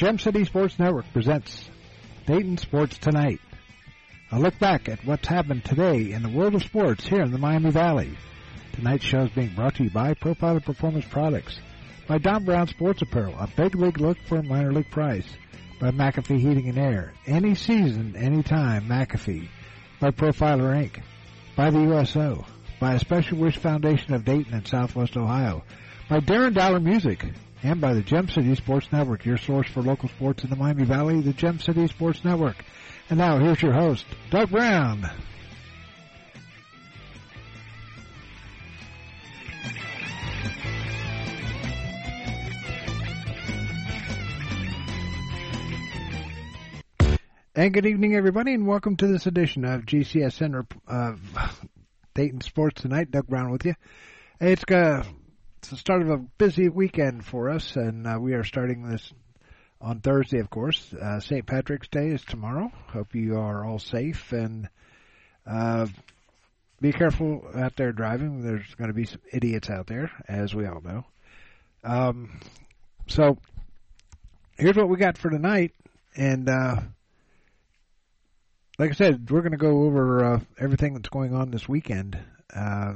Gem City Sports Network presents Dayton Sports Tonight. A look back at what's happened today in the world of sports here in the Miami Valley. Tonight's show is being brought to you by Profiler Performance Products, by Don Brown Sports Apparel, a big league look for a minor league price, by McAfee Heating and Air, any season, anytime, McAfee, by Profiler Inc., by the USO, by a Special Wish Foundation of Dayton and Southwest Ohio, by Darren Dollar Music, and by the Gem City Sports Network, your source for local sports in the Miami Valley, the Gem City Sports Network. And now here's your host, Doug Brown. And good evening, everybody, and welcome to this edition of GCS Center of Dayton Sports Tonight. Doug Brown with you. It's uh, it's the start of a busy weekend for us, and uh, we are starting this on Thursday, of course. Uh, St. Patrick's Day is tomorrow. Hope you are all safe and uh, be careful out there driving. There's going to be some idiots out there, as we all know. Um, so here's what we got for tonight, and uh, like I said, we're going to go over uh, everything that's going on this weekend uh,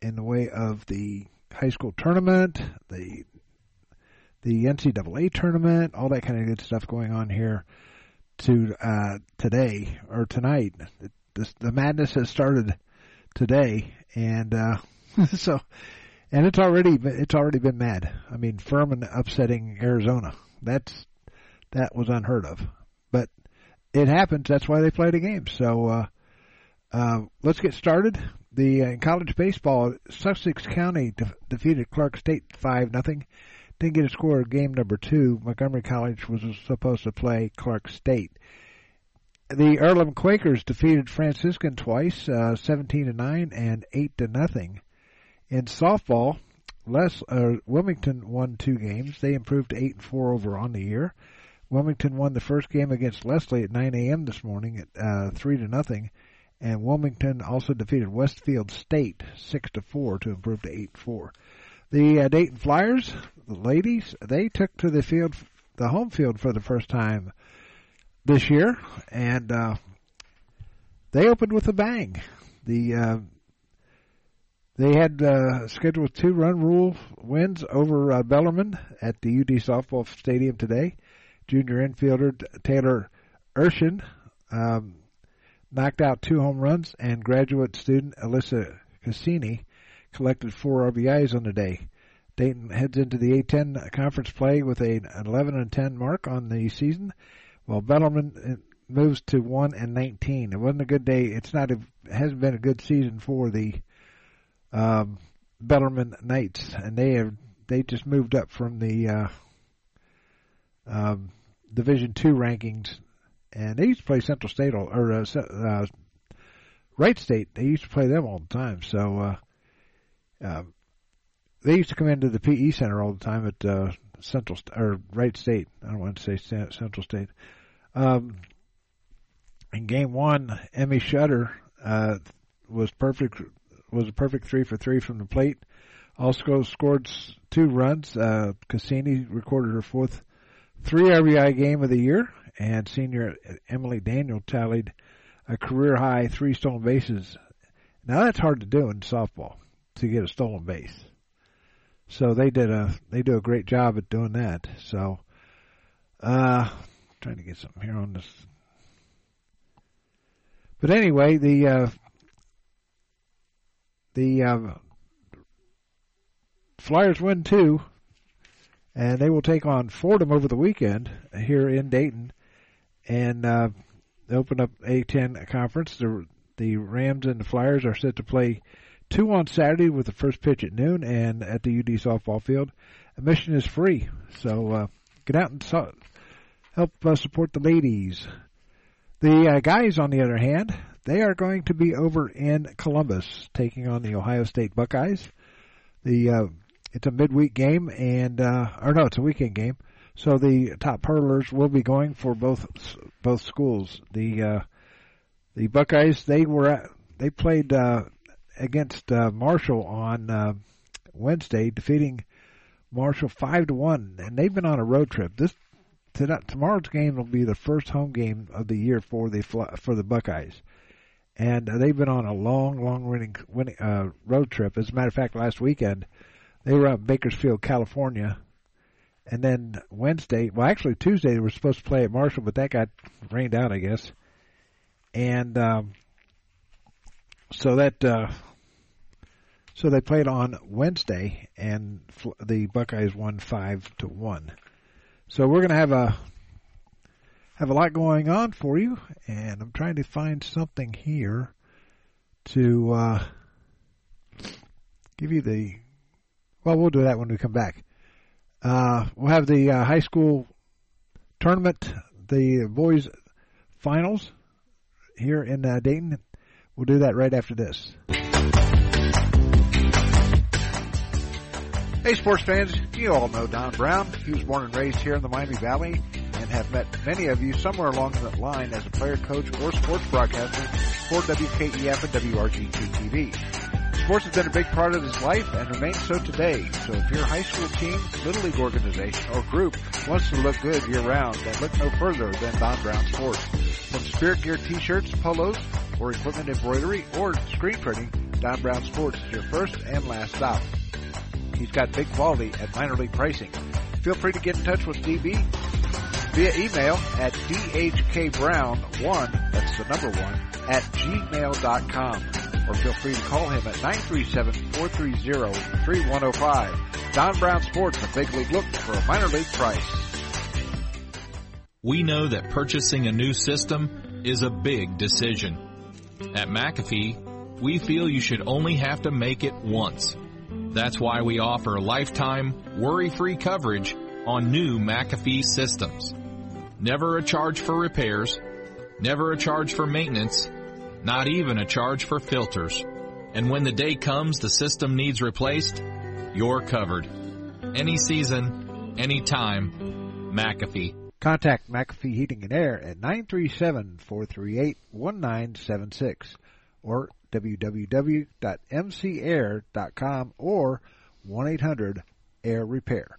in the way of the high school tournament, the the NCAA tournament, all that kind of good stuff going on here to uh, today or tonight. This, the madness has started today, and uh, so and it's already it's already been mad. I mean, Furman upsetting Arizona. That's that was unheard of, but it happens. That's why they play the game. So uh, uh, let's get started the uh, college baseball, Sussex County de- defeated Clark State five nothing. Didn't get a score of game number two. Montgomery College was supposed to play Clark State. The Earlham Quakers defeated Franciscan twice, uh, seventeen to nine and eight to nothing. In softball, Les uh, Wilmington won two games. They improved to eight and four over on the year. Wilmington won the first game against Lesley at 9 a.m. this morning at uh, three to nothing and Wilmington also defeated Westfield State six to four to improve to eight four. The uh, Dayton Flyers, the ladies, they took to the field, the home field for the first time this year, and uh, they opened with a bang. The uh, they had uh, scheduled two run rule wins over uh, Bellarmine at the UD softball stadium today. Junior infielder Taylor Urshan um, knocked out two home runs, and graduate student Alyssa Cassini collected four RBIs on the day. Dayton heads into the A10 conference play with an 11 and 10 mark on the season, while Bellarmine uh, moves to 1 and 19. It wasn't a good day. It's not a, it hasn't been a good season for the um, Knights, and they have they just moved up from the uh, um, Division Two rankings and they used to play Central State all, or uh, uh, Wright State. They used to play them all the time. So uh, uh, they used to come into the PE Center all the time at uh, Central or Wright State. I don't want to say Central State. Um, in game one, Emmy Shutter uh, was perfect. Was a perfect three for three from the plate. Also scored two runs. Uh, Cassini recorded her fourth three RBI game of the year and senior Emily Daniel tallied a career high three stolen bases. Now that's hard to do in softball to get a stolen base. So they did a they do a great job at doing that. So uh trying to get something here on this but anyway, the uh the uh, Flyers win two, and they will take on Fordham over the weekend here in Dayton and uh, open up A10 conference. The the Rams and the Flyers are set to play two on Saturday with the first pitch at noon and at the UD softball field. Admission is free, so uh, get out and so- help uh, support the ladies. The uh, guys, on the other hand, they are going to be over in Columbus taking on the Ohio State Buckeyes. The uh, it's a midweek game and uh, or no, it's a weekend game. So the top hurlers will be going for both both schools. The uh, the Buckeyes they were at, they played uh, against uh, Marshall on uh, Wednesday, defeating Marshall five to one, and they've been on a road trip. This tomorrow's game will be the first home game of the year for the for the Buckeyes, and uh, they've been on a long, long running winning, uh, road trip. As a matter of fact, last weekend they were up in Bakersfield, California, and then Wednesday, well, actually Tuesday they were supposed to play at Marshall, but that got rained out, I guess, and um, so that. Uh, so they played on Wednesday, and the Buckeyes won five to one. So we're going to have a have a lot going on for you, and I'm trying to find something here to uh, give you the. Well, we'll do that when we come back. Uh, we'll have the uh, high school tournament, the boys finals here in uh, Dayton. We'll do that right after this. Hey, sports fans, you all know Don Brown. He was born and raised here in the Miami Valley and have met many of you somewhere along that line as a player, coach, or sports broadcaster for WKEF and WRGT TV. Sports has been a big part of his life and remains so today. So if your high school team, little league organization, or group wants to look good year round, then look no further than Don Brown Sports. From spirit gear t-shirts, polos, or equipment embroidery, or screen printing, Don Brown Sports is your first and last stop. He's got big quality at minor league pricing. Feel free to get in touch with DB via email at dhkbrown1, that's the number one, at gmail.com. Or feel free to call him at 937-430-3105. Don Brown Sports, a big league look for a minor league price. We know that purchasing a new system is a big decision. At McAfee, we feel you should only have to make it once. That's why we offer lifetime, worry-free coverage on new McAfee systems. Never a charge for repairs, never a charge for maintenance, not even a charge for filters. And when the day comes the system needs replaced, you're covered. Any season, any time, McAfee. Contact McAfee Heating and Air at 937-438-1976 or www.mcair.com or 1-800-AIR-REPAIR.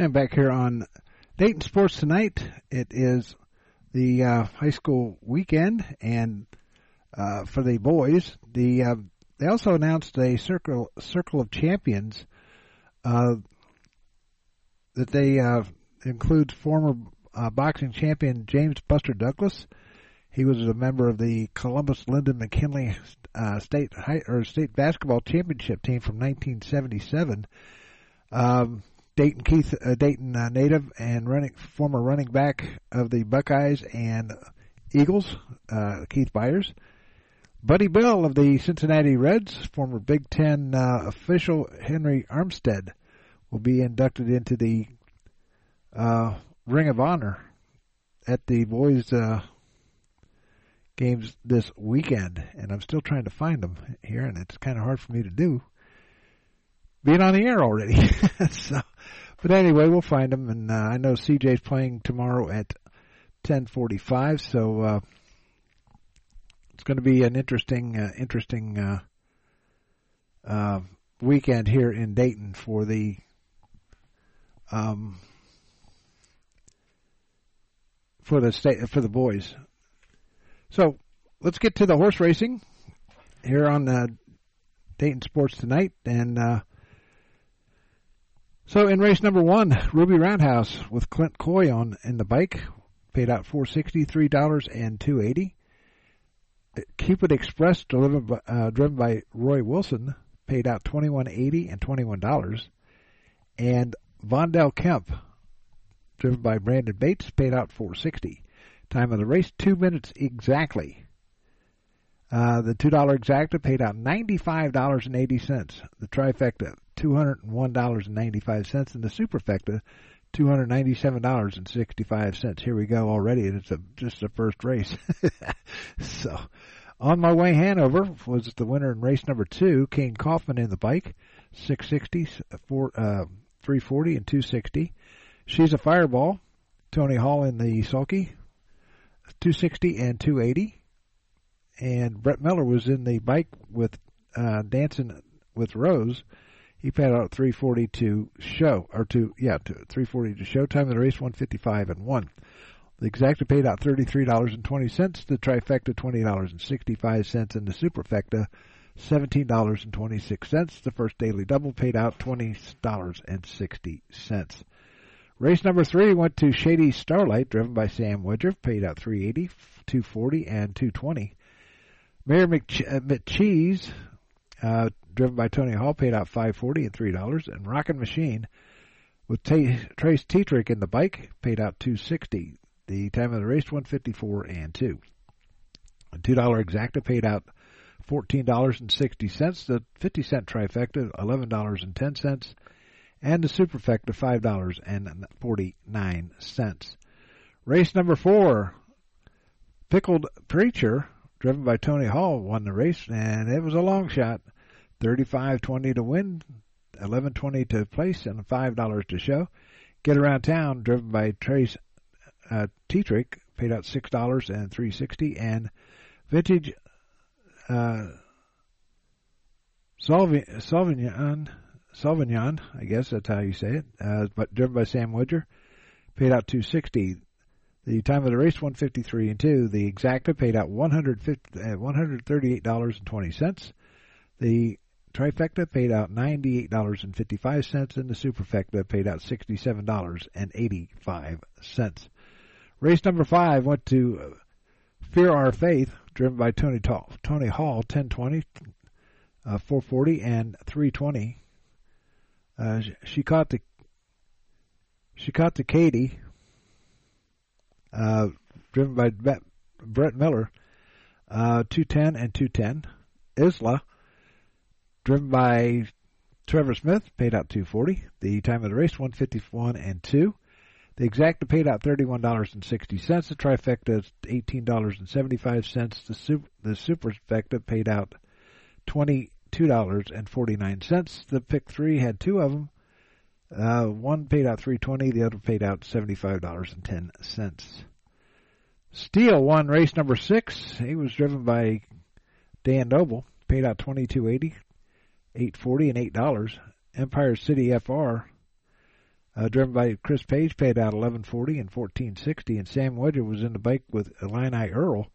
And back here on Dayton Sports Tonight, it is the uh, high school weekend, and uh, for the boys, the uh, they also announced a circle circle of champions uh, that they uh, includes former uh, boxing champion James Buster Douglas. He was a member of the Columbus Linden McKinley state high, or state basketball championship team from 1977. Um, Dayton Keith, uh, Dayton uh, native and running former running back of the Buckeyes and Eagles, uh, Keith Byars. Buddy Bell of the Cincinnati Reds, former Big Ten uh, official Henry Armstead, will be inducted into the uh, Ring of Honor at the boys' uh, games this weekend, and I'm still trying to find them here, and it's kind of hard for me to do being on the air already. so, but anyway, we'll find them, and uh, I know CJ's playing tomorrow at 10:45, so uh, it's going to be an interesting, uh, interesting uh, uh, weekend here in Dayton for the um, for the state for the boys. So let's get to the horse racing here on uh, Dayton Sports tonight, and so in race number one, Ruby Roundhouse with Clint Coy on in the bike paid out four sixty three dollars and two eighty. Cupid Express delivered by, uh, driven by Roy Wilson paid out twenty one eighty and twenty one dollars, and Vondell Kemp driven by Brandon Bates paid out four sixty. Time of the race two minutes exactly. Uh, the two dollar exacta paid out ninety five dollars and eighty cents. The trifecta $201.95 and the superfecta two hundred ninety-seven dollars and sixty-five cents. Here we go already, and it's a, just the first race. so, on my way Hanover was the winner in race number two, King Kaufman in the bike, six sixty, four, uh, three forty, and two sixty. She's a fireball. Tony Hall in the sulky, two sixty and two eighty. And Brett Miller was in the bike with uh, dancing with Rose he paid out 340 to show, or to, yeah, to 340 to show. Time of the race, 155 and 1. The exacta paid out $33.20, the trifecta $20.65, and the superfecta $17.26. The first daily double paid out $20.60. Race number three went to Shady Starlight, driven by Sam Woodruff, paid out 380, 240, and 220. Mayor McCheese, uh, driven by Tony Hall, paid out five forty and three dollars. And Rockin' Machine with T- Trace Tetrick in the bike paid out two sixty. The time of the race one fifty four and two. A two dollar exacta paid out fourteen dollars and sixty cents. The fifty cent trifecta eleven dollars and ten cents, and the superfecta five dollars and forty nine cents. Race number four, Pickled Preacher, driven by Tony Hall, won the race, and it was a long shot. 35.20 to win, 11.20 to place, and $5 to show. Get around town, driven by Trace uh, Tetrick, paid out six dollars and three sixty, and vintage uh, Sauvignon, Sauvignon, I guess that's how you say it, uh, but driven by Sam Widger, paid out two sixty. The time of the race, one fifty three and two. The exacta paid out one hundred fifty, uh. The trifecta paid out $98.55 and the superfecta paid out $67.85. Race number five went to uh, Fear Our Faith, driven by Tony, Tall, Tony Hall, 1020, uh, 440, and 320. Uh, she caught the she caught the Katie, uh, driven by Brett Miller, uh, 210 and 210. Isla, driven by Trevor Smith, paid out 240. The time of the race, 151 and 2. The exacta paid out $31.60. The trifecta, $18.75. The super, the superfecta paid out $22.49. The pick three had two of them. Uh, one paid out 320, the other paid out $75.10. Steele won race number six. He was driven by Dan Noble, paid out 2280 eight forty and eight dollars. Empire City FR, uh, driven by Chris Page, paid out eleven forty and fourteen sixty, and Sam Widger was in the bike with Illini Earl,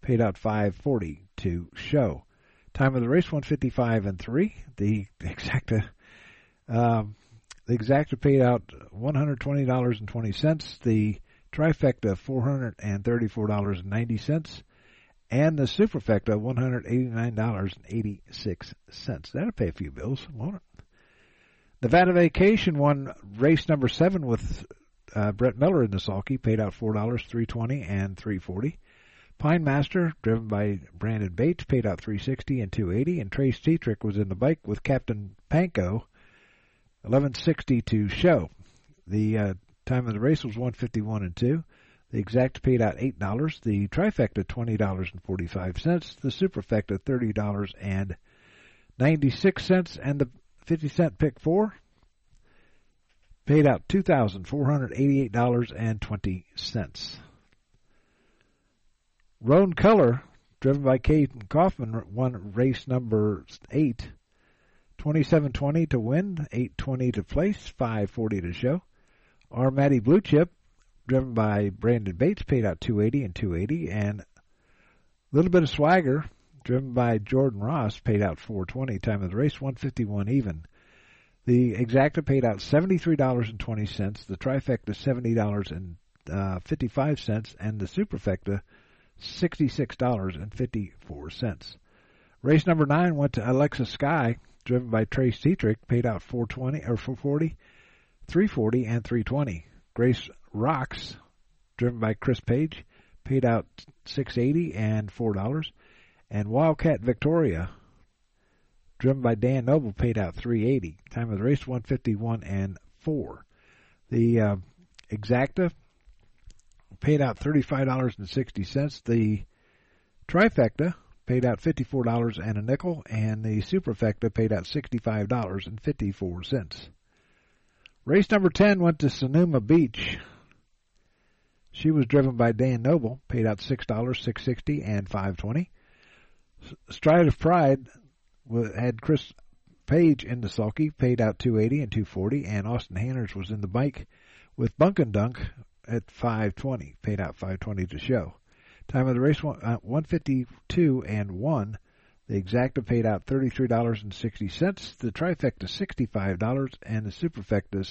paid out five forty to show. Time of the race one fifty five and three. The exacta, um, the exacta paid out one hundred twenty dollars and twenty cents. The trifecta four hundred and the superfecta one hundred eighty nine dollars and eighty six cents. That'll pay a few bills, won't it? Nevada Vacation won race number seven with uh, Brett Miller in the sulky, paid out four dollars, three twenty, and three forty. Pine Master, driven by Brandon Bates, paid out three sixty and two eighty, and Trace Tetrick was in the bike with Captain Panko, eleven sixty to show. The uh, time of the race was one fifty one and two. The exact paid out eight dollars. The trifecta twenty dollars and forty five cents. The superfecta thirty dollars and ninety six cents, and the fifty cent pick four paid out two thousand four hundred eighty eight dollars and twenty cents. Roan Color, driven by Caden Kaufman, won race number eight. 2720 to win, 820 to place, 540 to show. Our Matty Blue Chip driven by Brandon Bates, paid out 280 and 280, and a little bit of swagger, driven by Jordan Ross, paid out 420. Time of the race 151 even. The exacta paid out $73.20, the trifecta $70.55, and the superfecta $66.54. Race number nine went to Alexa Sky, driven by Trace Tetrick, paid out 420 or 440, 340, and 320. Grace Rocks, driven by Chris Page, paid out six eighty and four dollars, and Wildcat Victoria, driven by Dan Noble, paid out three eighty. Time of the race one fifty one and four. The uh, exacta paid out $35.60. The trifecta paid out $54 and a nickel, and the superfecta paid out $65.54. Race number 10 went to Sonoma Beach. She was driven by Dan Noble, paid out $6, 660 and 520. Stride of Pride had Chris Page in the sulky, paid out 280 and 240, and Austin Hanners was in the bike with Bunk and Dunk at 520, paid out 520 to show. Time of the race, uh, 152 and 1. The exacta paid out $33.60, the trifecta $65, and the superfecta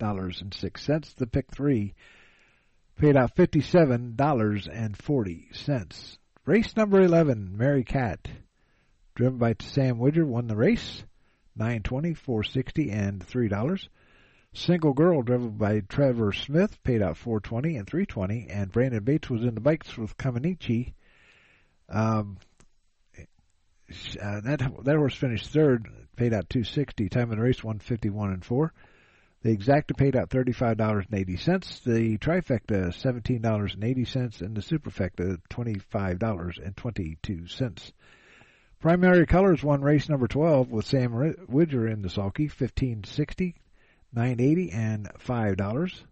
$67.06. The pick three paid out $57.40. Race number 11, Mary Cat, driven by Sam Widger, won the race. 920, 460, and $3. Single Girl, driven by Trevor Smith, paid out 420 and 320, and Brandon Bates was in the bikes with Kamanichi. Um, uh, that that horse finished third, paid out 260. Time in the race 151 and four. The exacta paid out thirty-five dollars and eighty cents. The trifecta seventeen dollars and eighty cents, and the superfecta twenty-five dollars and twenty-two cents. Primary colors won race number twelve with Sam Widger in the sulky, fifteen sixty 980 and $5.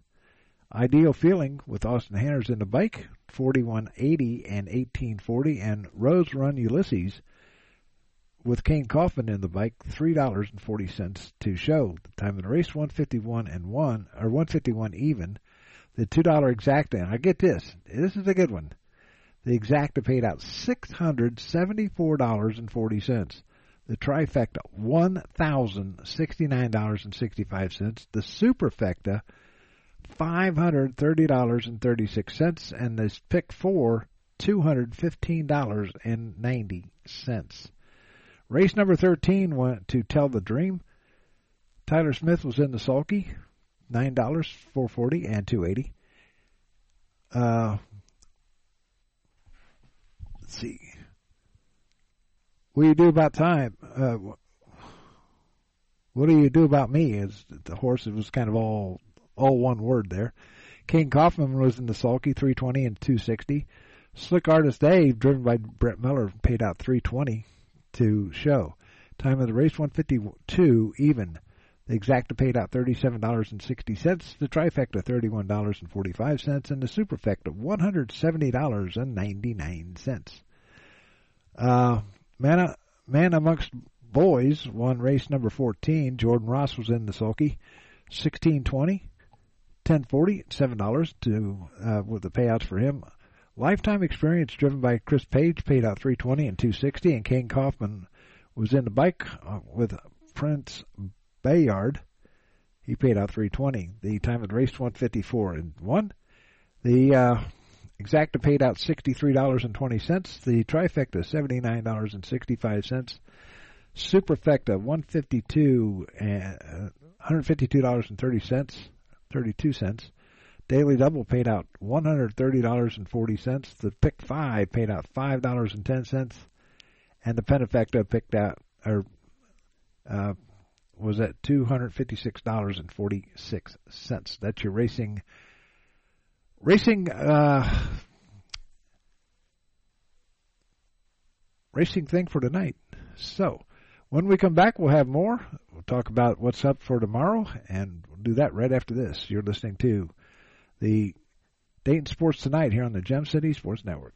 Ideal Feeling with Austin Hanners in the bike, 4180 and 1840. And Rose Run Ulysses with Kayne Kauffman in the bike, $3.40 to show. The time in the race, 151 and 1, or 151 even. The $2 exact and I get this, this is a good one. The exacta paid out $674.40 the trifecta one thousand sixty nine dollars and sixty five cents, the superfecta five hundred thirty dollars and this pick four two hundred fifteen dollars and ninety cents. Race number thirteen went to Tell the Dream. Tyler Smith was in the sulky, nine dollars, four forty, and two eighty. Uh, let's see. What do you do about time? Uh, what do you do about me? Is the horse it was kind of all all one word there. King Kaufman was in the sulky, three twenty and two sixty. Slick Artist Dave, driven by Brett Miller, paid out three twenty to show. Time of the race one fifty two even. The exacta paid out thirty seven dollars and sixty cents. The trifecta thirty one dollars and the superfecta one hundred Man, man amongst boys won race number 14. Jordan Ross was in the sulky. 1620, 1040, $7 to, uh, with the payouts for him. Lifetime experience driven by Chris Page paid out 320 and 260 and Kayne Kauffman was in the bike uh, with Prince Bayard. He paid out 320. The time of the race 154 and 1. The uh, Exacta paid out $63.20. The trifecta, $79.65. Superfecta, 152 uh, $152.30, 32 cents. Daily double paid out $130.40. The pick five paid out $5.10. And the penifecta picked out, or, uh, was at $256.46. That's your racing racing uh, racing thing for tonight. So when we come back, we'll have more. We'll talk about what's up for tomorrow, and we'll do that right after this. You're listening to the Dayton Sports Tonight here on the Gem City Sports Network.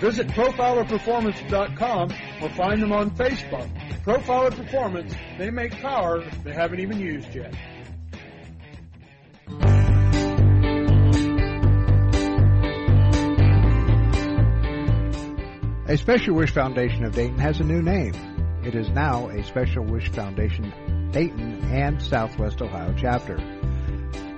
visit profilerperformance.com or find them on Facebook. Profiler Performance, they make power they haven't even used yet. A Special Wish Foundation of Dayton has a new name. It is now a Special Wish Foundation Dayton and Southwest Ohio chapter.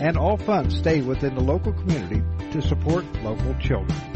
and all funds stay within the local community to support local children.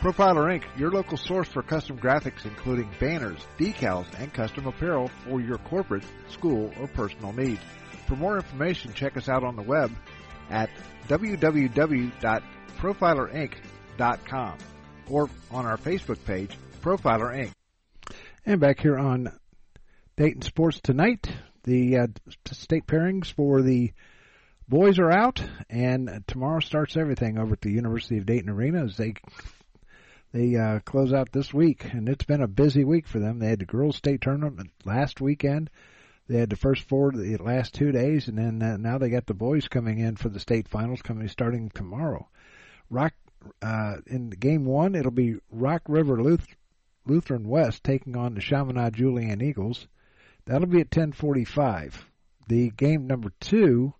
Profiler Inc., your local source for custom graphics including banners, decals, and custom apparel for your corporate, school, or personal needs. For more information, check us out on the web at www.profilerinc.com or on our Facebook page, Profiler Inc. And back here on Dayton Sports tonight, the uh, state pairings for the boys are out, and tomorrow starts everything over at the University of Dayton Arena as they they uh, close out this week, and it's been a busy week for them. They had the girls' state tournament last weekend. They had the first four the last two days, and then uh, now they got the boys coming in for the state finals coming starting tomorrow. Rock uh, in game one, it'll be Rock River Luth- Lutheran West taking on the Chaminade Julienne Eagles. That'll be at 10:45. The game number two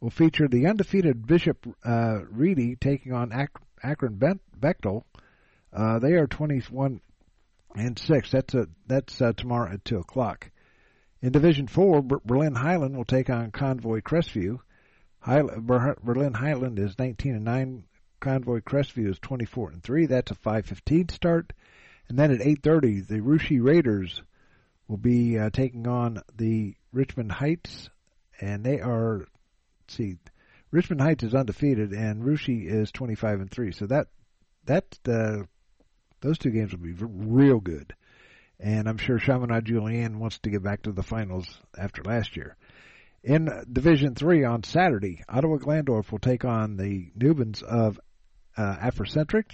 will feature the undefeated Bishop uh, Ready taking on Ak- Akron Buchtel uh, they are 21 and 6. That's a, that's uh, tomorrow at 2 o'clock. In Division 4, Berlin Highland will take on Convoy Crestview. Berlin Highland is 19 and 9. Convoy Crestview is 24 and 3. That's a 5:15 start. And then at 8:30, the Russia Raiders will be uh, taking on the Richmond Heights, and they are see, Richmond Heights is undefeated, and Russia is 25 and 3. So that that uh, those two games will be real good. And I'm sure Chaminade Julienne wants to get back to the finals after last year. In Division Three on Saturday, Ottawa Glandorf will take on the Nubians of uh, Africentric.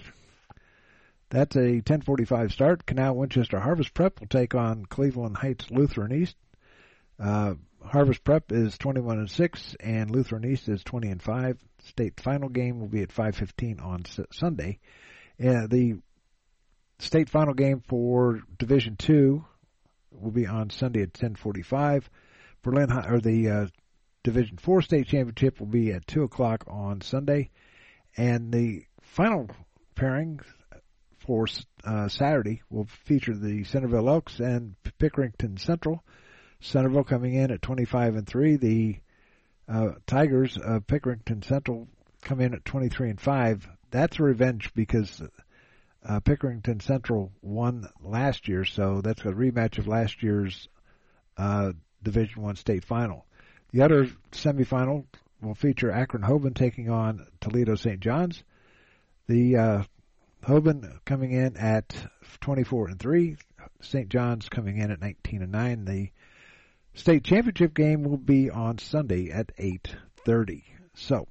That's a 10:45 start. Canal Winchester Harvest Prep will take on Cleveland Heights Lutheran East. Uh, Harvest Prep is 21 and 6, and Lutheran East is 20 and 5. State final game will be at 5:15 on Sunday. Uh, the state final game for Division Two will be on Sunday at 10:45. Berlin or the uh, Division Four state championship will be at two o'clock on Sunday, and the final pairing for uh, Saturday will feature the Centerville Elks and Pickerington Central. Centerville coming in at 25 and three. The uh, Tigers of Pickerington Central come in at 23 and five. That's revenge because uh, Pickerington Central won last year, so that's a rematch of last year's uh, Division One state final. The other semifinal will feature Akron Hoban taking on Toledo St. John's. The uh, Hoban coming in at 24 and three, St. John's coming in at 19 and nine. The state championship game will be on Sunday at 8:30. So,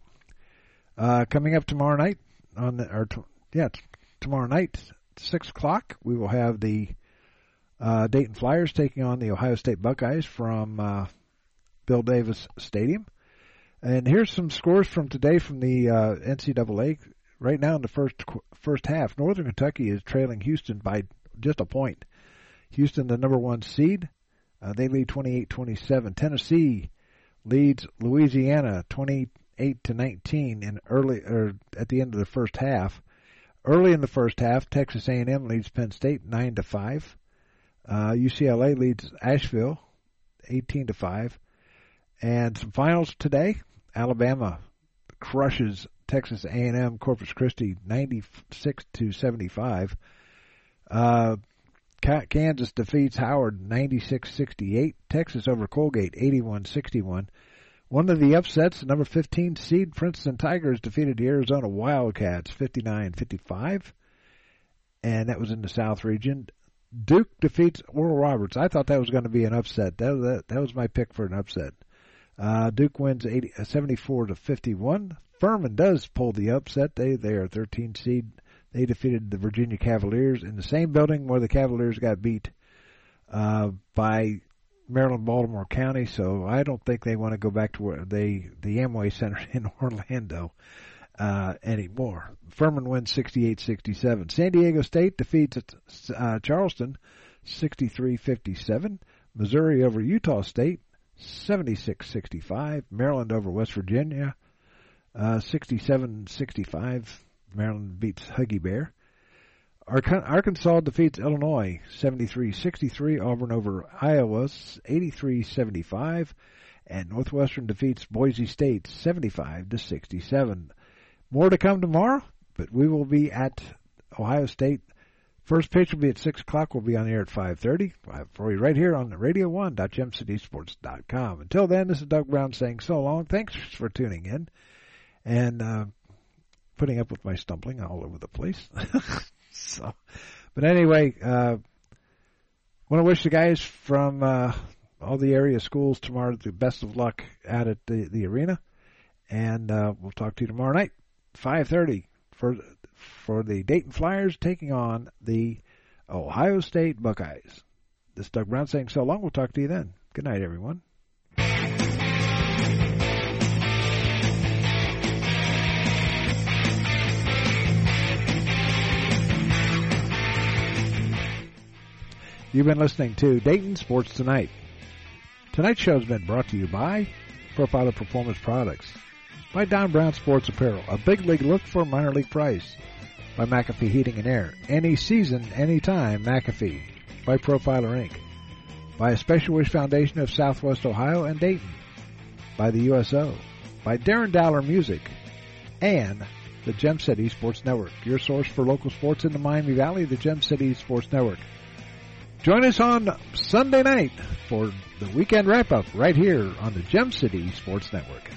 uh, coming up tomorrow night on the or yeah tomorrow night, six o'clock, we will have the uh, Dayton Flyers taking on the Ohio State Buckeyes from uh, Bill Davis Stadium. And here's some scores from today from the uh, NCAA. Right now in the first first half, Northern Kentucky is trailing Houston by just a point. Houston, the number one seed, uh, they lead 28-27. Tennessee leads Louisiana 28 to 19 in early or at the end of the first half. Early in the first half, Texas A&M leads Penn State nine to five. Uh, UCLA leads Asheville eighteen to five. And some finals today: Alabama crushes Texas A&M Corpus Christi ninety six to seventy five. Uh, Kansas defeats Howard 96-68. Texas over Colgate 81-61. One of the upsets, number 15 seed Princeton Tigers defeated the Arizona Wildcats 59-55. And that was in the South region. Duke defeats Oral Roberts. I thought that was going to be an upset. That was, that, that was my pick for an upset. Uh, Duke wins 80, uh, 74 to 51. Furman does pull the upset. They they are 13 seed. They defeated the Virginia Cavaliers in the same building where the Cavaliers got beat uh, by Maryland Baltimore County. So I don't think they want to go back to where they the Amway Center in Orlando uh, anymore. Furman wins 68-67. San Diego State defeats uh, Charleston 63-57. Missouri over Utah State 76-65. Maryland over West Virginia uh, 67-65. Maryland beats Huggy Bear. Arkansas defeats Illinois 73-63. Auburn over Iowa 83-75. And Northwestern defeats Boise State 75 to 67. More to come tomorrow, but we will be at Ohio State. First pitch will be at 6 o'clock. We'll be on air at 5.30 for you right here on the radio1.gemcitysports.com. Until then, this is Doug Brown saying so long. Thanks for tuning in and uh, putting up with my stumbling all over the place. so, but anyway, uh, want to wish the guys from uh, all the area schools tomorrow the best of luck out at the, the arena. And uh, we'll talk to you tomorrow night. 5:30 for for the Dayton Flyers taking on the Ohio State Buckeyes. This is Doug Brown saying so long. We'll talk to you then. Good night, everyone. You've been listening to Dayton Sports Tonight. Tonight's show has been brought to you by Profiler Performance Products by Don Brown Sports Apparel, a big league look for minor league price. By McAfee Heating and Air, any season, anytime, McAfee. By Profiler Inc. By a Special Wish Foundation of Southwest Ohio and Dayton. By the USO. By Darren Dowler Music. And the Gem City Sports Network, your source for local sports in the Miami Valley, the Gem City Sports Network. Join us on Sunday night for the weekend wrap up right here on the Gem City Sports Network.